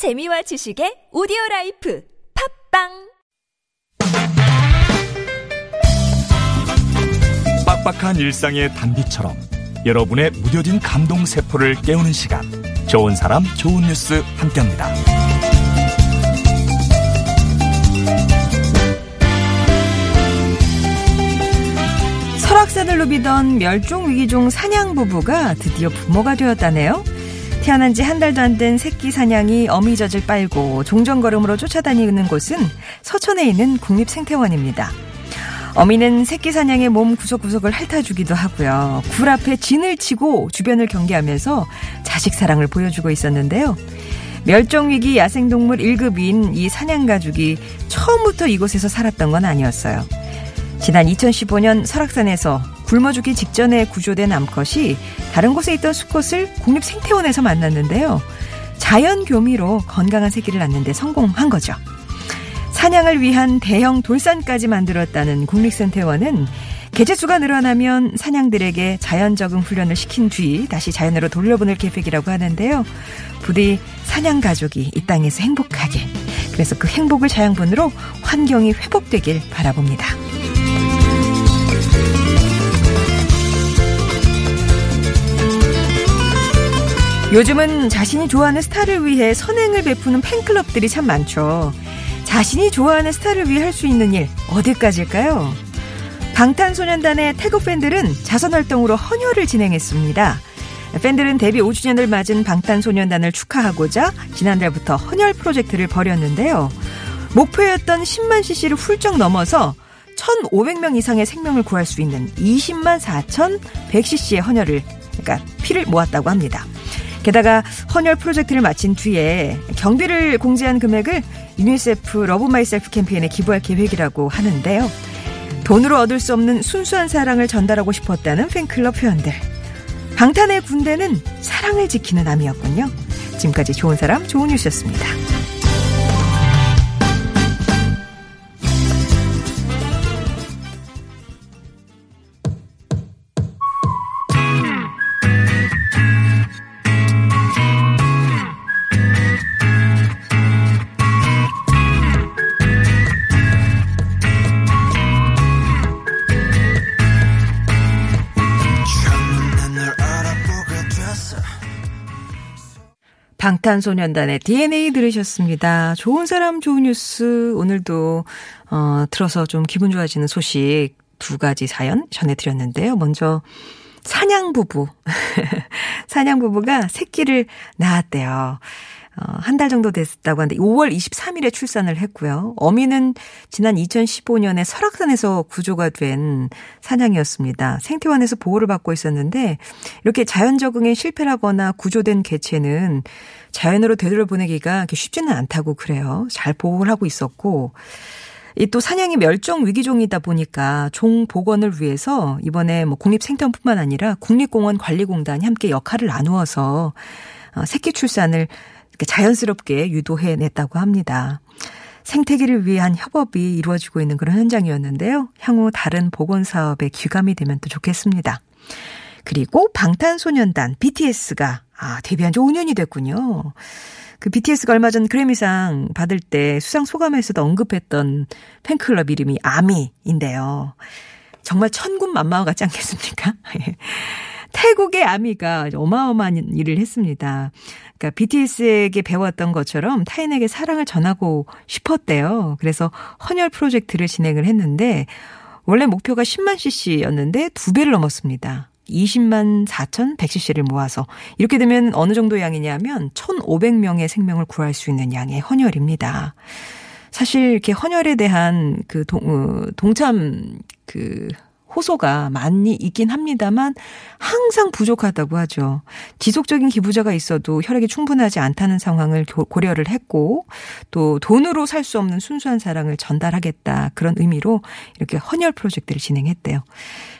재미와 지식의 오디오 라이프 팟빵 빡빡한 일상의 단비처럼 여러분의 무뎌진 감동 세포를 깨우는 시간 좋은 사람 좋은 뉴스 함께합니다. 설악산을 누비던 멸종위기 종 산양 부부가 드디어 부모가 되었다네요. 태어난 지 한 달도 안 된 새끼 사냥이 어미 젖을 빨고 종전걸음으로 쫓아다니는 곳은 서천에 있는 국립생태원입니다. 어미는 새끼 사냥의 몸 구석구석을 핥아주기도 하고요. 굴 앞에 진을 치고 주변을 경계하면서 자식 사랑을 보여주고 있었는데요. 멸종위기 야생동물 1급인 이 사냥가족이 처음부터 이곳에서 살았던 건 아니었어요. 지난 2015년 설악산에서 굶어 죽기 직전에 구조된 암컷이 다른 곳에 있던 수컷을 국립생태원에서 만났는데요. 자연 교미로 건강한 새끼를 낳는데 성공한 거죠. 사냥을 위한 대형 돌산까지 만들었다는 국립생태원은 개체수가 늘어나면 사냥들에게 자연 적응 훈련을 시킨 뒤 다시 자연으로 돌려보낼 계획이라고 하는데요. 부디 사냥 가족이 이 땅에서 행복하게 그래서 그 행복을 자양분으로 환경이 회복되길 바라봅니다. 요즘은 자신이 좋아하는 스타를 위해 선행을 베푸는 팬클럽들이 참 많죠. 자신이 좋아하는 스타를 위해 할 수 있는 일 어디까지일까요? 방탄소년단의 태국 팬들은 자선 활동으로 헌혈을 진행했습니다. 팬들은 데뷔 5주년을 맞은 방탄소년단을 축하하고자 지난달부터 헌혈 프로젝트를 벌였는데요. 목표였던 10만 cc를 훌쩍 넘어서 1,500명 이상의 생명을 구할 수 있는 20만 4,100cc의 헌혈을, 그러니까 피를 모았다고 합니다. 게다가 헌혈 프로젝트를 마친 뒤에 경비를 공제한 금액을 유니세프 Love Myself 캠페인에 기부할 계획이라고 하는데요. 돈으로 얻을 수 없는 순수한 사랑을 전달하고 싶었다는 팬클럽 회원들. 방탄의 군대는 사랑을 지키는 아미였군요. 지금까지 좋은 사람, 좋은 뉴스였습니다. 방탄소년단의 DNA 들으셨습니다. 좋은 사람 좋은 뉴스 오늘도 어 들어서 좀 기분 좋아지는 소식 두 가지 사연 전해 드렸는데요. 먼저 사냥 부부 사냥 부부가 새끼를 낳았대요. 어, 한달 정도 됐다고 하는데 5월 23일에 출산을 했고요. 어미는 지난 2015년에 설악산에서 구조가 된 사냥이었습니다. 생태원에서 보호를 받고 있었는데 이렇게 자연 적응에 실패를 하거나 구조된 개체는 자연으로 되돌려보내기가 쉽지는 않다고 그래요. 잘 보호를 하고 있었고 이또 사냥이 멸종 위기종이다 보니까 종 복원을 위해서 이번에 뭐 국립생태원뿐만 아니라 국립공원 관리공단이 함께 역할을 나누어서 어, 새끼 출산을 자연스럽게 유도해냈다고 합니다. 생태계를 위한 협업이 이루어지고 있는 그런 현장이었는데요. 향후 다른 보건 사업에 귀감이 되면 또 좋겠습니다. 그리고 방탄소년단 BTS가 아, 데뷔한 지 5년이 됐군요. 그 BTS가 얼마 전 그래미상 받을 때 수상 소감에서도 언급했던 팬클럽 이름이 아미인데요. 정말 천군만마와 같지 않겠습니까? 태국의 아미가 어마어마한 일을 했습니다. 그러니까 BTS에게 배웠던 것처럼 타인에게 사랑을 전하고 싶었대요. 그래서 헌혈 프로젝트를 진행을 했는데 원래 목표가 10만 cc였는데 두 배를 넘었습니다. 20만 4,100cc를 모아서 이렇게 되면 어느 정도 양이냐면 1,500명의 생명을 구할 수 있는 양의 헌혈입니다. 사실 이렇게 헌혈에 대한 그 동, 어, 동참 그 호소가 많이 있긴 합니다만 항상 부족하다고 하죠. 지속적인 기부자가 있어도 혈액이 충분하지 않다는 상황을 고려를 했고 또 돈으로 살 수 없는 순수한 사랑을 전달하겠다 그런 의미로 이렇게 헌혈 프로젝트를 진행했대요.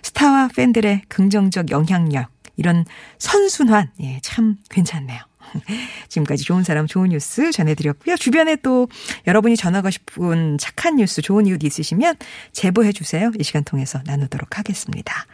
스타와 팬들의 긍정적 영향력 이런 선순환 예, 참 괜찮네요. 지금까지 좋은 사람 좋은 뉴스 전해드렸고요. 주변에 또 여러분이 전하고 싶은 착한 뉴스 좋은 이웃 있으시면 제보해 주세요. 이 시간 통해서 나누도록 하겠습니다.